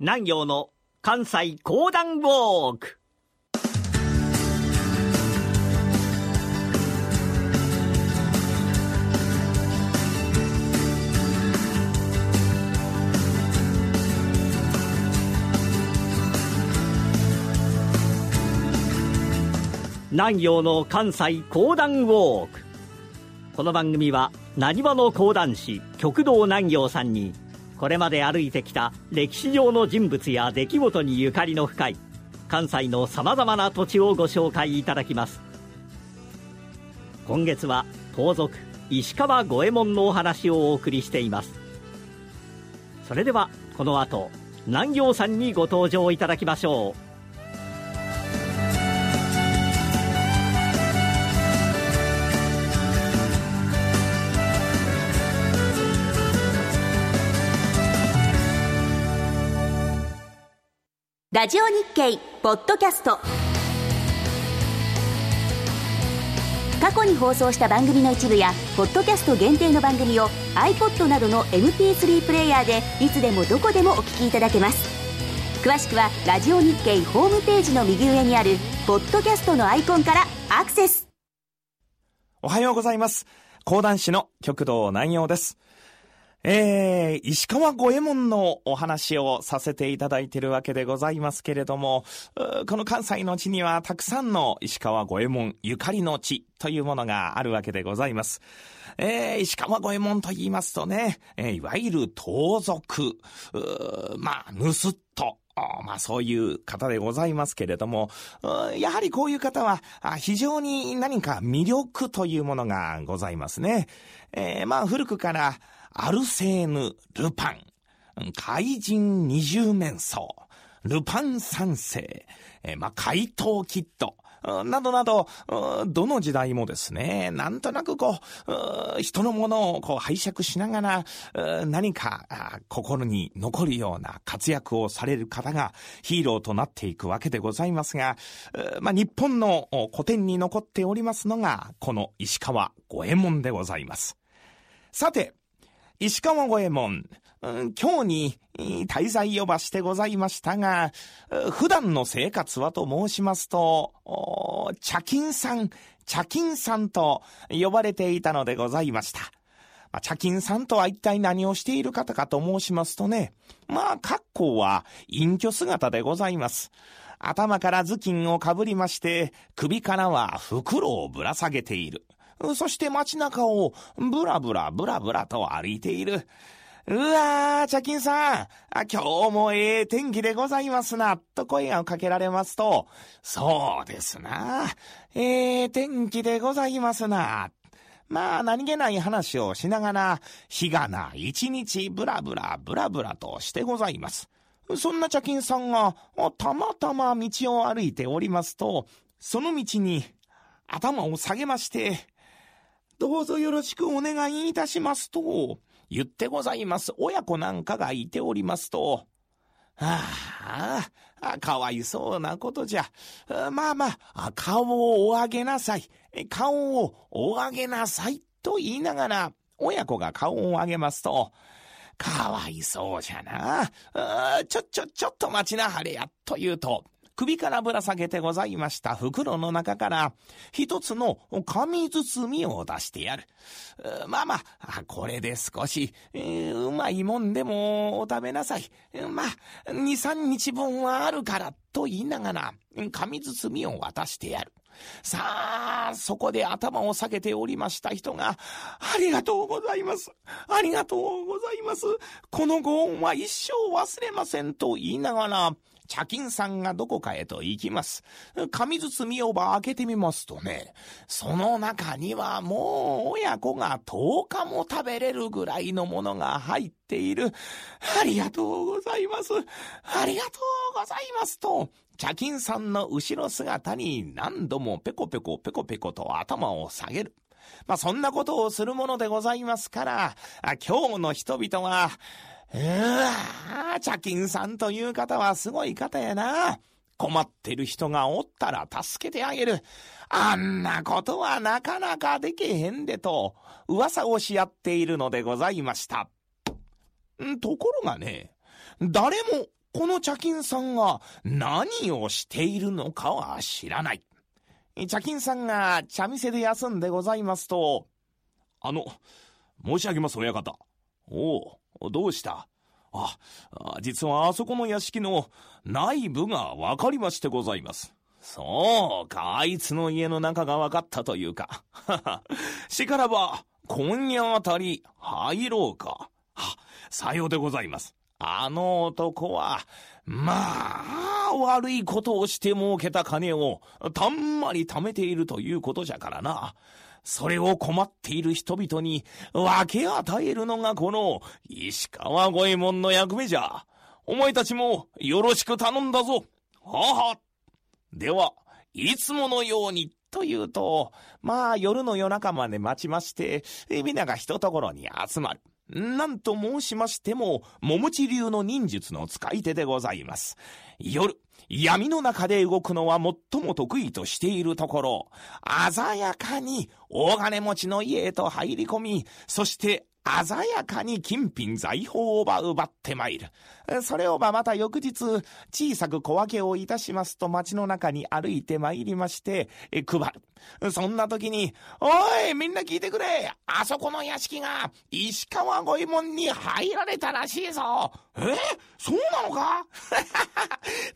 南陽の関西講談ウォーク。南陽の関西講談ウォーク。この番組はなにわの講談師極道南陽さんにこれまで歩いてきた歴史上の人物や出来事にゆかりの深い関西のさまざまな土地をご紹介いただきます。今月は盗賊石川五右衛門のお話をお送りしています。それではこの後南行さんにご登場いただきましょう。ラジオ日経ポッドキャスト。過去に放送した番組の一部やポッドキャスト限定の番組を iPod などの MP3 プレイヤーでいつでもどこでもお聞きいただけます。詳しくはラジオ日経ホームページの右上にあるポッドキャストのアイコンからアクセス。おはようございます。講談師の極道南陽です。えー、石川五右衛門のお話をさせていただいているわけでございますけれども、この関西の地にはたくさんの石川五右衛門ゆかりの地というものがあるわけでございます。えー、石川五右衛門と言いますとね、えー、いわゆる盗賊、まあ、盗っ人、まあそういう方でございますけれども、やはりこういう方は非常に何か魅力というものがございますね。えー、まあ古くからアルセーヌ・ルパン、怪人二十面相、ルパン三世、え、まあ、怪盗キッド、などなど、どの時代もですね、なんとなくこう、人のものをこう拝借しながら、何か心に残るような活躍をされる方がヒーローとなっていくわけでございますが、まあ、日本の古典に残っておりますのが、この石川五右衛門でございます。さて、石川五右衛門、今日に滞在をばしてございましたが、普段の生活はと申しますと、茶金さん、茶金さんと呼ばれていたのでございました。茶金さんとは一体何をしている方かと申しますとね、まあ、格好は隠居姿でございます。頭から頭巾をかぶりまして、首からは袋をぶら下げている。そして街中をブラブラブラブラと歩いている。うわー、茶金さん、今日もええ天気でございますな、と声をかけられますと、そうですな、ええ天気でございますな。まあ、何気ない話をしながら、日がな一日ブラブラブラブラとしてございます。そんな茶金さんが、たまたま道を歩いておりますと、その道に頭を下げまして、どうぞよろしくお願いいたしますと、言ってございます。親子なんかがいておりますと、ああ、かわいそうなことじゃ。まあまあ、顔をお上げなさい。顔をお上げなさい。と言いながら、親子が顔を上げますと、かわいそうじゃな。ちょ、ちょ、ちょっと待ちなはれや。と言うと、首からぶら下げてございました袋の中から一つの紙包みを出してやる。まあまあ、これで少し、えー、うまいもんでもお食べなさい。まあ、二三日分はあるからと言いながら紙包みを渡してやる。さあ、そこで頭を下げておりました人が、ありがとうございます。ありがとうございます。このご恩は一生忘れませんと言いながら、茶金さんがどこかへと行きます。紙包みをば開けてみますとね、その中にはもう親子が10日も食べれるぐらいのものが入っている。ありがとうございます。ありがとうございますと、茶金さんの後ろ姿に何度もペコペコペコペコと頭を下げる。まあ、そんなことをするものでございますから、今日の人々は、うわ茶金さんという方はすごい方やな。困ってる人がおったら助けてあげる。あんなことはなかなかできへんでと、噂をし合っているのでございました。ところがね、誰もこの茶金さんが何をしているのかは知らない。茶金さんが茶店で休んでございますと、あの、申し上げます親方。おお、どうした？あ、実はあそこの屋敷の内部がわかりましてございます。そうか、あいつの家の中がわかったというか。しからば、今夜あたり入ろうか。は、さようでございます。あの男は、まあ、悪いことをして儲けた金をたんまり貯めているということじゃからな。それを困っている人々に分け与えるのがこの石川五右衛門の役目じゃ。お前たちもよろしく頼んだぞ。はは。では、いつものようにというと、まあ夜の夜中まで待ちまして、皆が一ところに集まる。なんと申しましても、桃地流の忍術の使い手でございます。夜、闇の中で動くのは最も得意としているところ、鮮やかに大金持ちの家へと入り込み、そして鮮やかに金品財宝を奪って参る。それをばまた翌日、小さく小分けをいたしますと街の中に歩いて参りまして、配る。そんな時に、おい、みんな聞いてくれ。あそこの屋敷が石川五右衛門に入られたらしいぞ。え？そうなのか？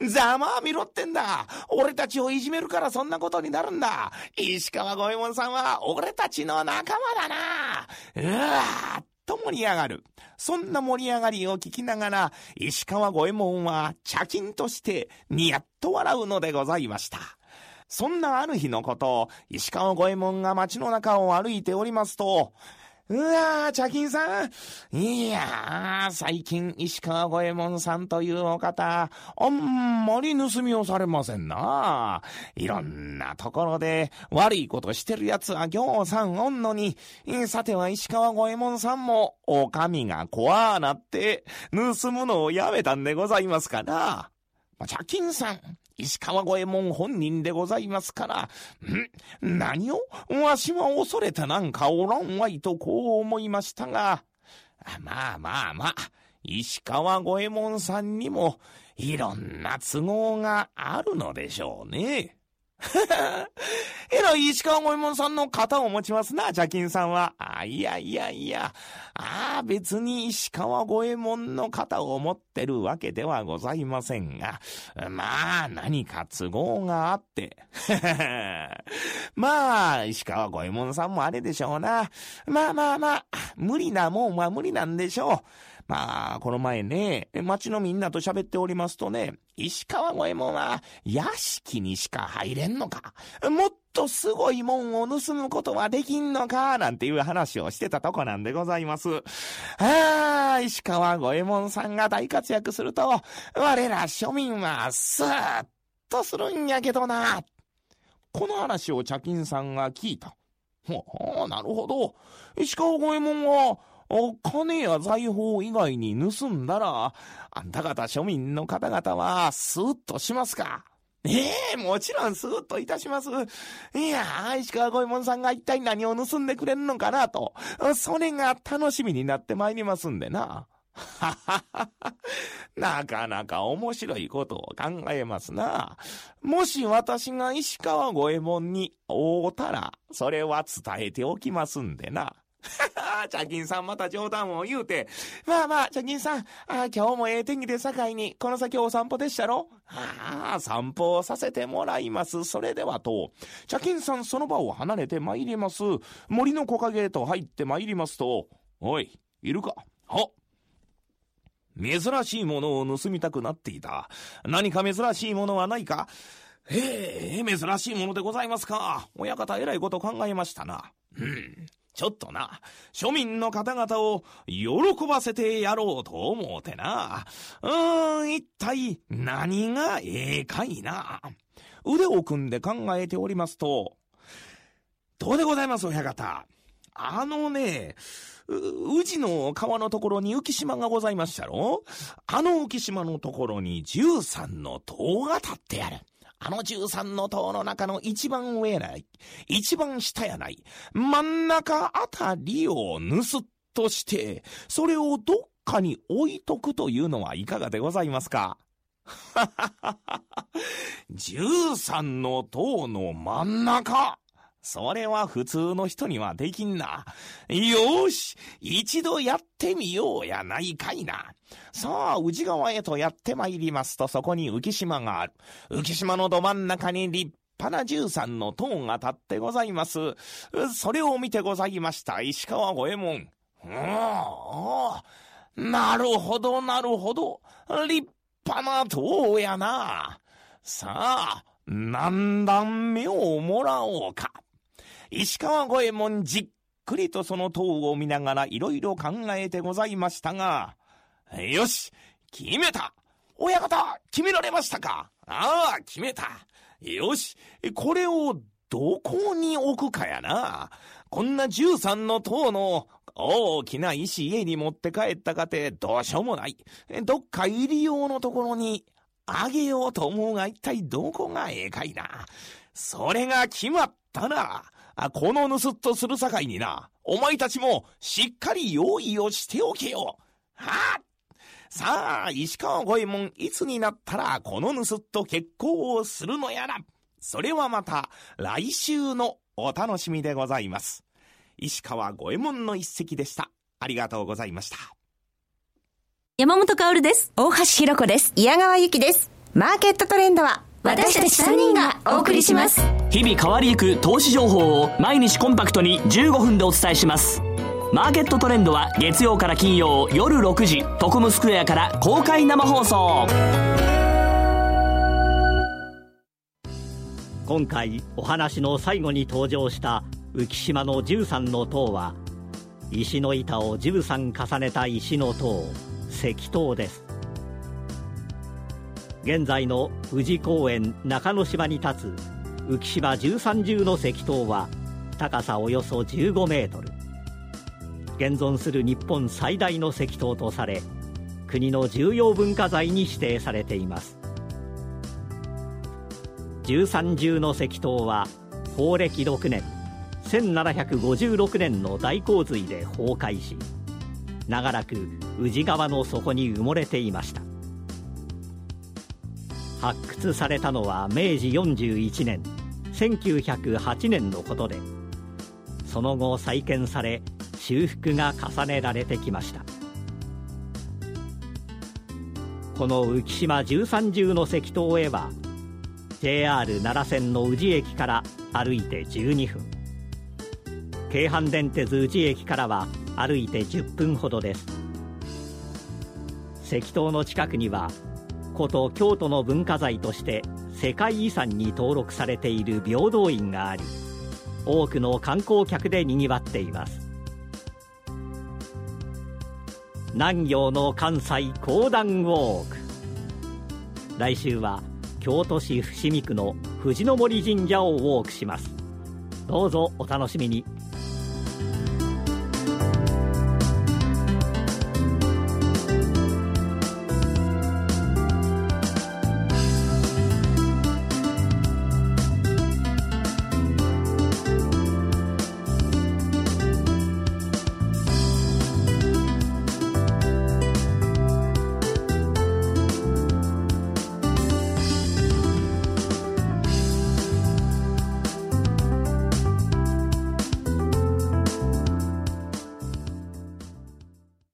ざまあ見ろってんだ俺たちをいじめるからそんなことになるんだ石川五右衛門さんは俺たちの仲間だなうわーっと盛り上がる。そんな盛り上がりを聞きながら、石川五右衛門は茶金としてにやっと笑うのでございました。そんなある日のこと、石川五右衛門が街の中を歩いておりますと、うわー、茶金さん。いやー、最近石川五右衛門さんというお方、あんまり盗みをされませんな。いろんなところで悪いことしてる奴は行さんおんのに、さては石川五右衛門さんも、お上が怖なって、盗むのをやめたんでございますから。茶金さん、石川五右衛門本人でございますから、ん？何をわしは恐れたなんかおらんわいとこう思いましたが、まあまあまあ、石川五右衛門さんにもいろんな都合があるのでしょうね。えらい石川五右衛門さんの肩を持ちますな、茶金さんは。あ、いやいやいや。ああ、別に石川五右衛門の肩を持ってるわけではございませんが、まあ、何か都合があって。まあ、石川五右衛門さんもあれでしょうな。まあまあまあ、無理なもんは無理なんでしょう。まあ、この前ね、町のみんなと喋っておりますとね、石川五右衛門は屋敷にしか入れんのかもっとすごいもんを盗むことはできんのかなんていう話をしてたとこなんでございます。ああ、石川五右衛門さんが大活躍すると、我ら庶民はスーッとするんやけどな。この話を茶金さんが聞いた。ほう、なるほど。石川五右衛門は、お金や財宝以外に盗んだら、あんた方庶民の方々はスーッとしますか？ええもちろんスーッといたします。いや石川五右衛門さんが一体何を盗んでくれるのかなと、それが楽しみになってまいりますんでな。はははは。なかなか面白いことを考えますな。もし私が石川五右衛門に会うたら、それは伝えておきますんでな。はは、茶金さんまた冗談を言うて。まあまあ、茶金さん、あ今日もええ天気で境に、この先お散歩でしたろ？ああ、散歩をさせてもらいます。それではと。茶金さんその場を離れて参ります。森の木陰へと入って参りますと、おい、いるか？は珍しいものを盗みたくなっていた。何か珍しいものはないか？ええ、珍しいものでございますか。親方偉いこと考えましたな。うん。ちょっとな、庶民の方々を喜ばせてやろうと思うてな。うーん、一体何がええかいな。腕を組んで考えておりますと、どうでございます、親方。あのね、宇治の川のところに浮島がございましたろあの浮島のところに13の塔が立ってある。あの13の塔の中の一番上やない、一番下やない、真ん中あたりを盗っとして、それをどっかに置いとくというのはいかがでございますか？はははは13の塔の真ん中。それは普通の人にはできんな。よし一度やってみようやないかいな。さあ、内側へとやってまいりますと、そこに浮島がある。浮島のど真ん中に立派な13の塔が立ってございます。それを見てございました、石川五右衛門。うん、なるほど、なるほど。立派な塔やな。さあ、何段目をもらおうか。石川五右衛門じっくりとその塔を見ながらいろいろ考えてございましたが、よし決めた親方決められましたかああ、決めたよしこれをどこに置くかやな。こんな13の塔の大きな石家に持って帰ったかてどうしようもない。どっか入り用のところにあげようと思うが一体どこがええかいな。それが決まったな。この盗っとするさかいにな、お前たちもしっかり用意をしておけよ。はあさあ、石川五右衛門、いつになったらこの盗っと結婚をするのやら。それはまた来週のお楽しみでございます。石川五右衛門の一席でした。ありがとうございました。山本薫です。大橋弘子です。矢川由紀です。マーケットトレンドは私たち3人がお送りします日々変わりゆく投資情報を毎日コンパクトに15分でお伝えします。マーケットトレンドは月曜から金曜夜6時トコムスクエアから公開生放送。今回お話の最後に登場した浮島の13の塔は石の板を13重ねた石の塔石塔です。現在の富士公園中之島に立つ浮島13重の石塔は高さおよそ15メートル。現存する日本最大の石塔とされ国の重要文化財に指定されています。13重の石塔は法暦6年1756年の大洪水で崩壊し長らく宇治川の底に埋もれていました。発掘されたのは明治41年1908年のことでその後再建され修復が重ねられてきました。この浮島13重の石塔へは JR 奈良線の宇治駅から歩いて12分。京阪電鉄宇治駅からは歩いて10分ほどです。石塔の近くには古都京都の文化財として世界遺産に登録されている平等院があり多くの観光客でにぎわっています。南行の関西講談ウォーク。来週は京都市伏見区の藤森神社をウォークします。どうぞお楽しみに。